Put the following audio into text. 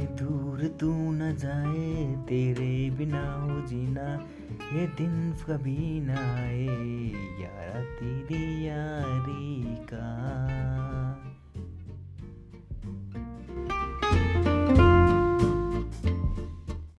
दूर तू न जाए, तेरे बिना हो जीना, ये दिन कभी ना आए। यारा तेरी यार